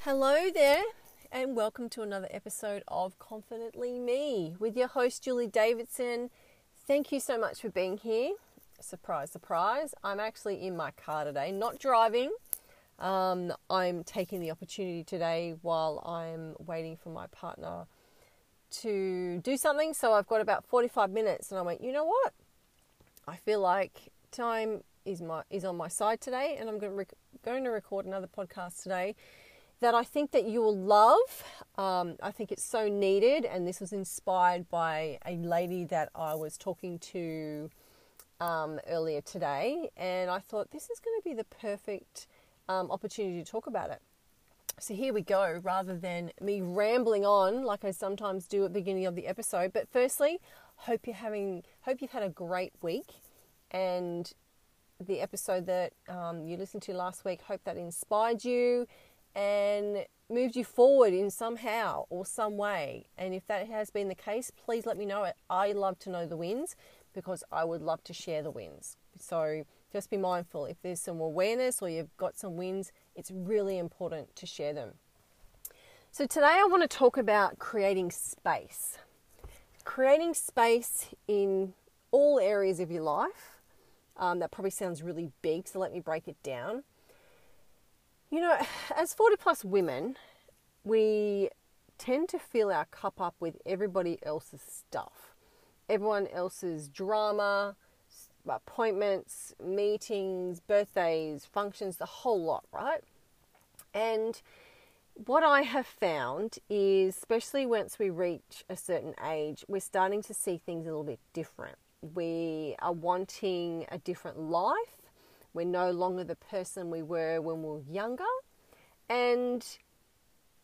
Hello there, and welcome to another episode of Confidently Me with your host, Julie Davidson. Thank you so much for being here. Surprise, surprise. I'm actually in my car today, not driving. Um, I'm taking the opportunity today while I'm waiting for my partner to do something. So I've got about 45 minutes, and I went, you know what? I feel like time is my is on my side today, and I'm going to, rec- going to record another podcast today that I think that you will love. Um, I think it's so needed, and this was inspired by a lady that I was talking to um, earlier today, and I thought this is going to be the perfect um, opportunity to talk about it. So here we go, rather than me rambling on like I sometimes do at the beginning of the episode. But firstly, hope you're having, hope you've had a great week, and the episode that um, you listened to last week, hope that inspired you and moved you forward in somehow or some way. And if that has been the case, please let me know it. I love to know the wins because I would love to share the wins. So just be mindful if there's some awareness or you've got some wins, it's really important to share them. So today I want to talk about creating space. Creating space in all areas of your life. Um, that probably sounds really big, so let me break it down. You know, as 40 plus women, we tend to fill our cup up with everybody else's stuff, everyone else's drama, appointments, meetings, birthdays, functions, the whole lot, right? And what I have found is, especially once we reach a certain age, we're starting to see things a little bit different. We are wanting a different life we're no longer the person we were when we were younger. And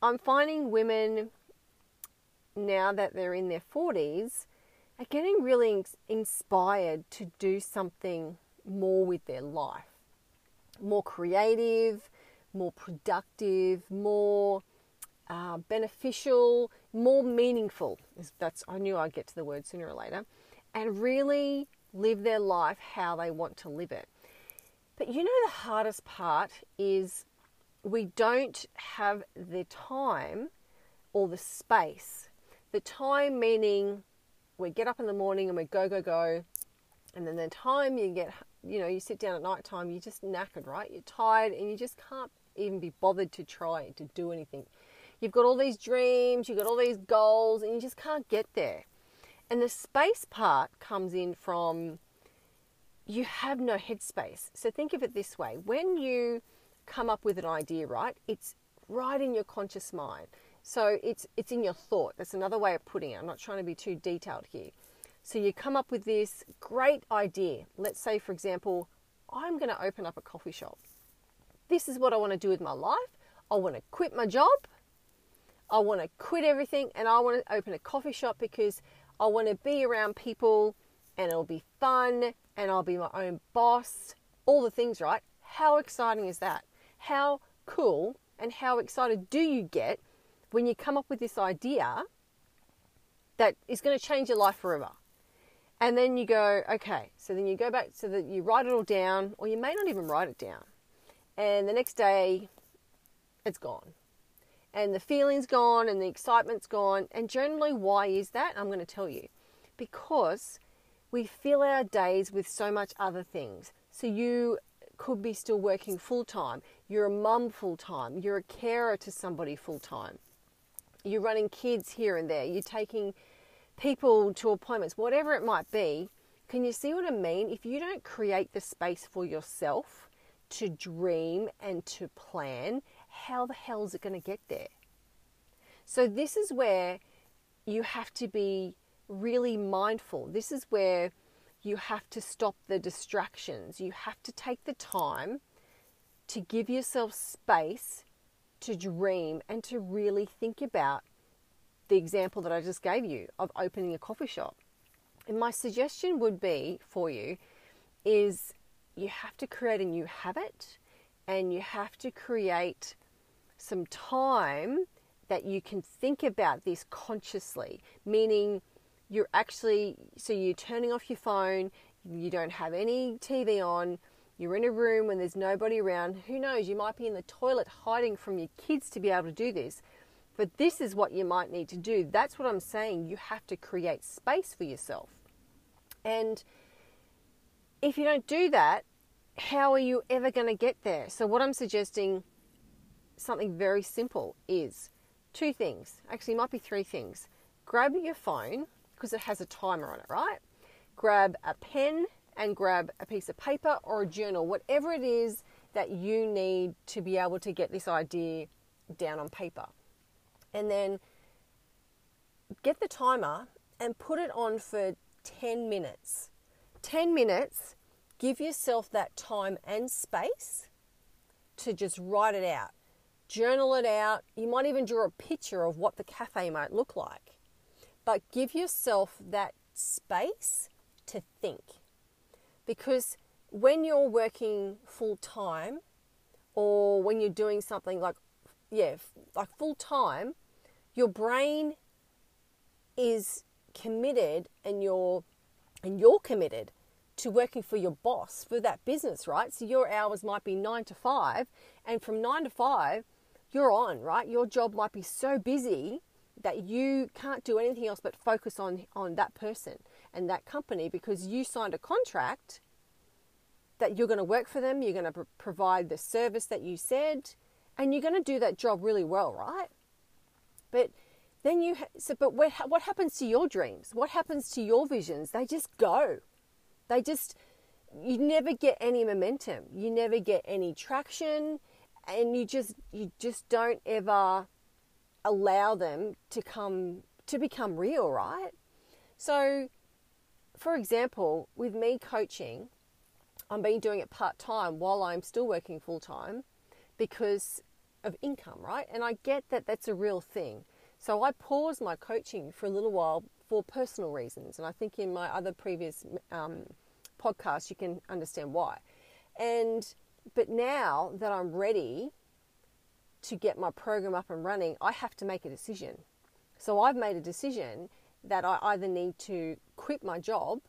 I'm finding women now that they're in their 40s are getting really inspired to do something more with their life. More creative, more productive, more uh, beneficial, more meaningful. That's I knew I'd get to the word sooner or later, and really live their life how they want to live it. But you know, the hardest part is we don't have the time or the space. The time meaning we get up in the morning and we go, go, go. And then the time you get, you know, you sit down at night time, you're just knackered, right? You're tired and you just can't even be bothered to try to do anything. You've got all these dreams, you've got all these goals, and you just can't get there. And the space part comes in from you have no headspace. So think of it this way when you come up with an idea, right? It's right in your conscious mind. So it's it's in your thought. That's another way of putting it. I'm not trying to be too detailed here. So you come up with this great idea. Let's say for example, I'm going to open up a coffee shop. This is what I want to do with my life. I want to quit my job. I want to quit everything and I want to open a coffee shop because I want to be around people and it'll be fun and I'll be my own boss, all the things, right? How exciting is that? How cool and how excited do you get when you come up with this idea that is going to change your life forever? And then you go, okay, so then you go back so that you write it all down, or you may not even write it down. And the next day, it's gone. And the feeling's gone, and the excitement's gone. And generally, why is that? I'm going to tell you. Because we fill our days with so much other things. So you could be still working full time. You're a mum full time. You're a carer to somebody full time. You're running kids here and there. You're taking people to appointments, whatever it might be. Can you see what I mean? If you don't create the space for yourself to dream and to plan, how the hell is it going to get there? So, this is where you have to be really mindful. This is where you have to stop the distractions. You have to take the time to give yourself space to dream and to really think about the example that I just gave you of opening a coffee shop. And my suggestion would be for you is you have to create a new habit and you have to create some time that you can think about this consciously, meaning you're actually, so you're turning off your phone, you don't have any TV on, you're in a room when there's nobody around. Who knows? You might be in the toilet hiding from your kids to be able to do this. But this is what you might need to do. That's what I'm saying. You have to create space for yourself. And if you don't do that, how are you ever going to get there? So, what I'm suggesting, something very simple, is two things. Actually, it might be three things. Grab your phone because it has a timer on it, right? Grab a pen and grab a piece of paper or a journal, whatever it is that you need to be able to get this idea down on paper. And then get the timer and put it on for 10 minutes. 10 minutes, give yourself that time and space to just write it out. Journal it out. You might even draw a picture of what the cafe might look like. But give yourself that space to think. Because when you're working full time or when you're doing something like, yeah, like full time, your brain is committed and you're and you're committed to working for your boss for that business, right? So your hours might be 9 to 5 and from 9 to 5 you're on, right? Your job might be so busy that you can't do anything else but focus on on that person and that company because you signed a contract that you're going to work for them, you're going to pr- provide the service that you said, and you're going to do that job really well, right? But then you, ha- so, but what, what happens to your dreams? What happens to your visions? They just go. They just, you never get any momentum. You never get any traction, and you just, you just don't ever allow them to come, to become real, right? So, for example, with me coaching, I'm been doing it part time while I'm still working full time because of income, right? And I get that that's a real thing. So I pause my coaching for a little while for personal reasons. And I think in my other previous um, podcasts, you can understand why. And but now that I'm ready to get my program up and running, I have to make a decision. So I've made a decision that I either need to quit my job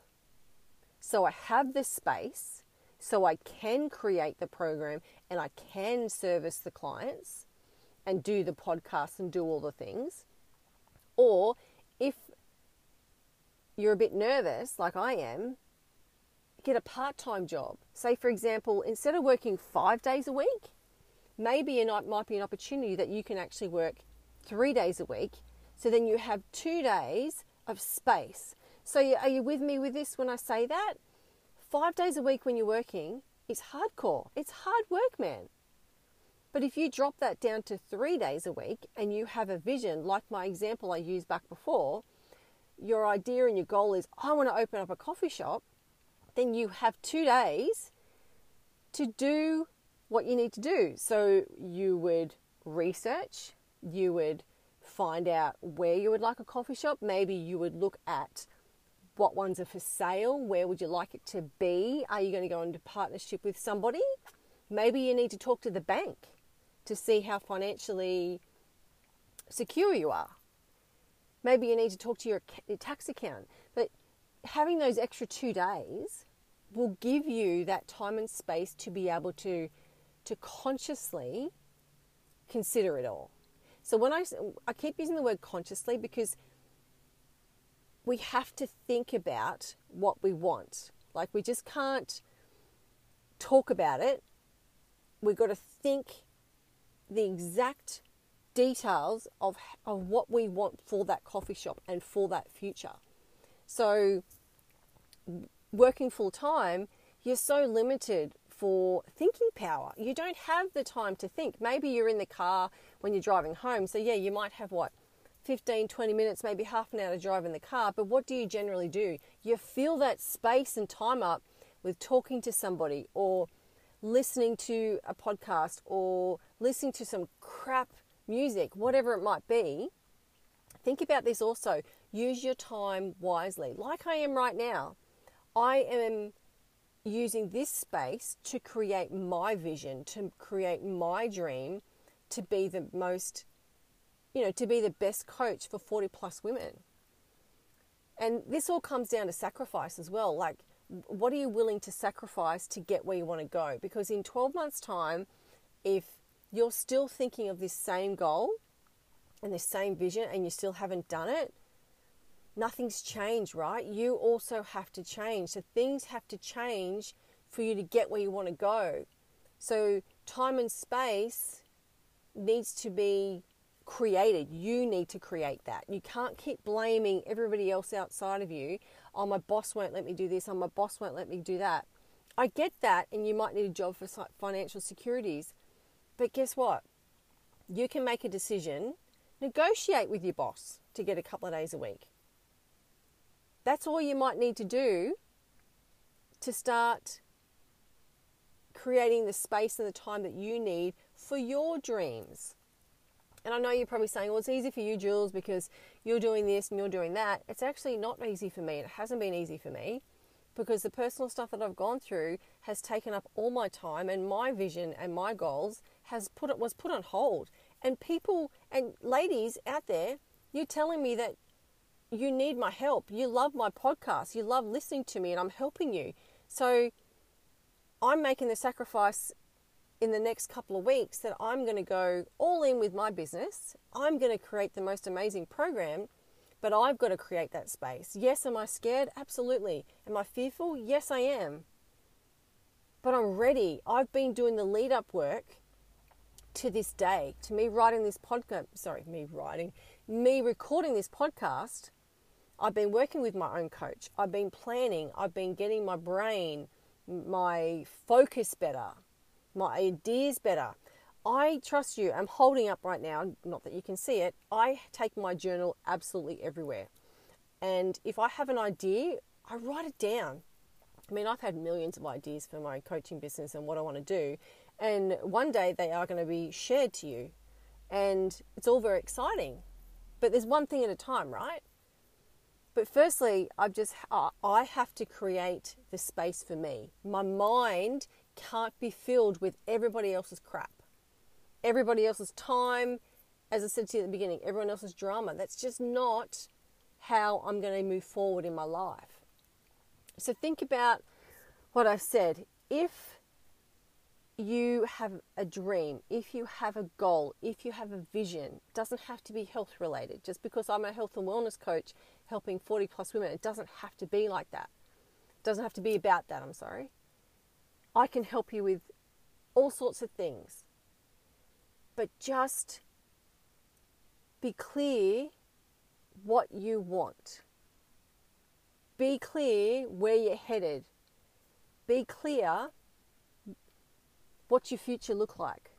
so I have the space so I can create the program and I can service the clients and do the podcast and do all the things. Or if you're a bit nervous, like I am, get a part time job. Say, for example, instead of working five days a week, maybe it might be an opportunity that you can actually work three days a week. So then you have two days of space. So, are you with me with this when I say that? Five days a week when you're working is hardcore. It's hard work, man. But if you drop that down to three days a week and you have a vision, like my example I used back before, your idea and your goal is, I want to open up a coffee shop, then you have two days to do what you need to do. So you would research, you would find out where you would like a coffee shop, maybe you would look at what ones are for sale, where would you like it to be? Are you going to go into partnership with somebody? Maybe you need to talk to the bank to see how financially secure you are. Maybe you need to talk to your, tax account. But having those extra two days will give you that time and space to be able to to consciously consider it all. So when I I keep using the word consciously because we have to think about what we want. Like we just can't talk about it. We've got to think the exact details of, of what we want for that coffee shop and for that future. So, working full time, you're so limited for thinking power. You don't have the time to think. Maybe you're in the car when you're driving home. So, yeah, you might have what 15, 20 minutes, maybe half an hour to drive in the car. But what do you generally do? You fill that space and time up with talking to somebody or listening to a podcast or listening to some crap music, whatever it might be. Think about this also. Use your time wisely, like I am right now. I am using this space to create my vision, to create my dream, to be the most you know, to be the best coach for 40 plus women. And this all comes down to sacrifice as well. Like, what are you willing to sacrifice to get where you want to go? Because in 12 months' time, if you're still thinking of this same goal and this same vision and you still haven't done it, nothing's changed, right? You also have to change. So things have to change for you to get where you want to go. So time and space needs to be created. You need to create that. You can't keep blaming everybody else outside of you. Oh, my boss won't let me do this. Oh, my boss won't let me do that. I get that, and you might need a job for financial securities. But guess what? You can make a decision, negotiate with your boss to get a couple of days a week. That's all you might need to do to start creating the space and the time that you need for your dreams. And I know you're probably saying, well, it's easy for you, Jules, because you're doing this and you're doing that. It's actually not easy for me. It hasn't been easy for me because the personal stuff that I've gone through has taken up all my time and my vision and my goals has put it was put on hold. And people and ladies out there, you're telling me that you need my help. You love my podcast. You love listening to me and I'm helping you. So I'm making the sacrifice in the next couple of weeks that I'm going to go all in with my business. I'm going to create the most amazing program, but I've got to create that space. Yes, am I scared? Absolutely. Am I fearful? Yes, I am. But I'm ready. I've been doing the lead up work to this day, to me writing this podcast, sorry, me writing, me recording this podcast. I've been working with my own coach. I've been planning. I've been getting my brain, my focus better my ideas better. I trust you. I'm holding up right now, not that you can see it. I take my journal absolutely everywhere. And if I have an idea, I write it down. I mean, I've had millions of ideas for my coaching business and what I want to do. And one day they are going to be shared to you. And it's all very exciting. But there's one thing at a time, right? But firstly, I've just I have to create the space for me. My mind can't be filled with everybody else's crap, everybody else's time. As I said to you at the beginning, everyone else's drama. That's just not how I'm going to move forward in my life. So think about what I've said. If you have a dream, if you have a goal, if you have a vision, doesn't have to be health related. Just because I'm a health and wellness coach helping 40 plus women, it doesn't have to be like that. It doesn't have to be about that, I'm sorry. I can help you with all sorts of things. But just be clear what you want. Be clear where you're headed. Be clear what your future look like.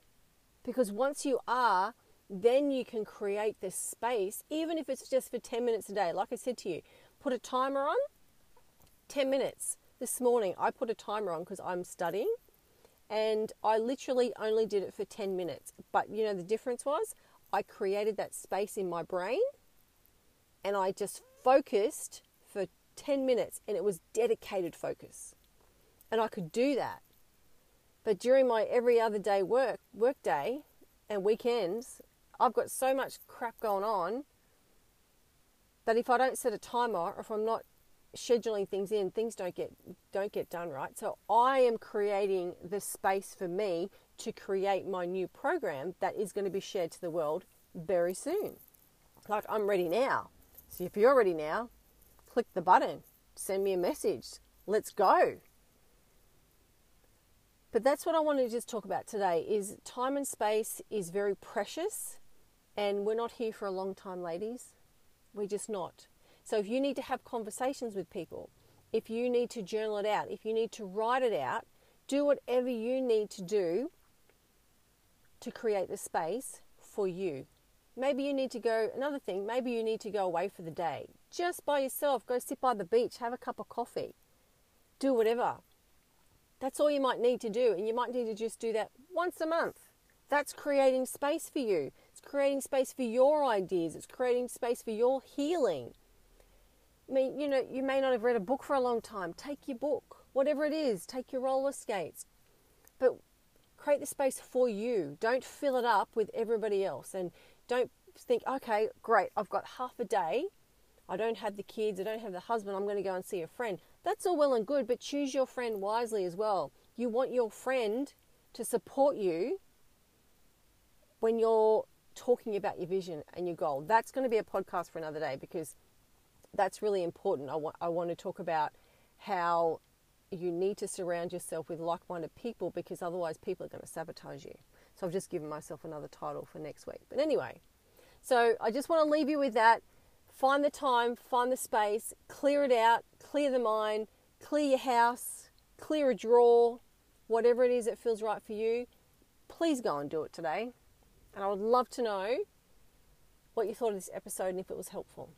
Because once you are, then you can create this space, even if it's just for 10 minutes a day. Like I said to you, put a timer on, 10 minutes. This morning I put a timer on because I'm studying and I literally only did it for 10 minutes. But you know, the difference was I created that space in my brain and I just focused for 10 minutes and it was dedicated focus. And I could do that. But during my every other day work, work day and weekends, I've got so much crap going on that if I don't set a timer or if I'm not scheduling things in, things don't get don't get done right. So I am creating the space for me to create my new program that is going to be shared to the world very soon. Like I'm ready now. So if you're ready now, click the button, send me a message. Let's go. But that's what I wanted to just talk about today is time and space is very precious and we're not here for a long time ladies. We're just not. So if you need to have conversations with people, if you need to journal it out, if you need to write it out, do whatever you need to do to create the space for you. Maybe you need to go, another thing, maybe you need to go away for the day. Just by yourself, go sit by the beach, have a cup of coffee, do whatever. That's all you might need to do. And you might need to just do that once a month. That's creating space for you. It's creating space for your ideas. It's creating space for your healing. I mean, you know, you may not have read a book for a long time. Take your book, whatever it is, take your roller skates. But create the space for you. Don't fill it up with everybody else. And don't think, okay, great, I've got half a day. I don't have the kids, I don't have the husband, I'm going to go and see a friend. That's all well and good, but choose your friend wisely as well. You want your friend to support you when you're talking about your vision and your goal. That's going to be a podcast for another day because that's really important. I, wa- I want to talk about how you need to surround yourself with like minded people because otherwise people are going to sabotage you. So I've just given myself another title for next week. But anyway, so I just want to leave you with that. Find the time, find the space, clear it out, clear the mind, clear your house, clear a drawer, whatever it is that feels right for you. Please go and do it today. And I would love to know what you thought of this episode and if it was helpful.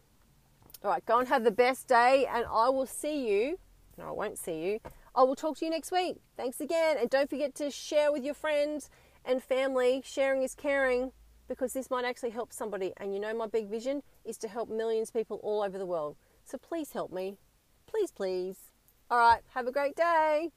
All right, go and have the best day, and I will see you. No, I won't see you. I will talk to you next week. Thanks again. And don't forget to share with your friends and family. Sharing is caring because this might actually help somebody. And you know, my big vision is to help millions of people all over the world. So please help me. Please, please. All right, have a great day.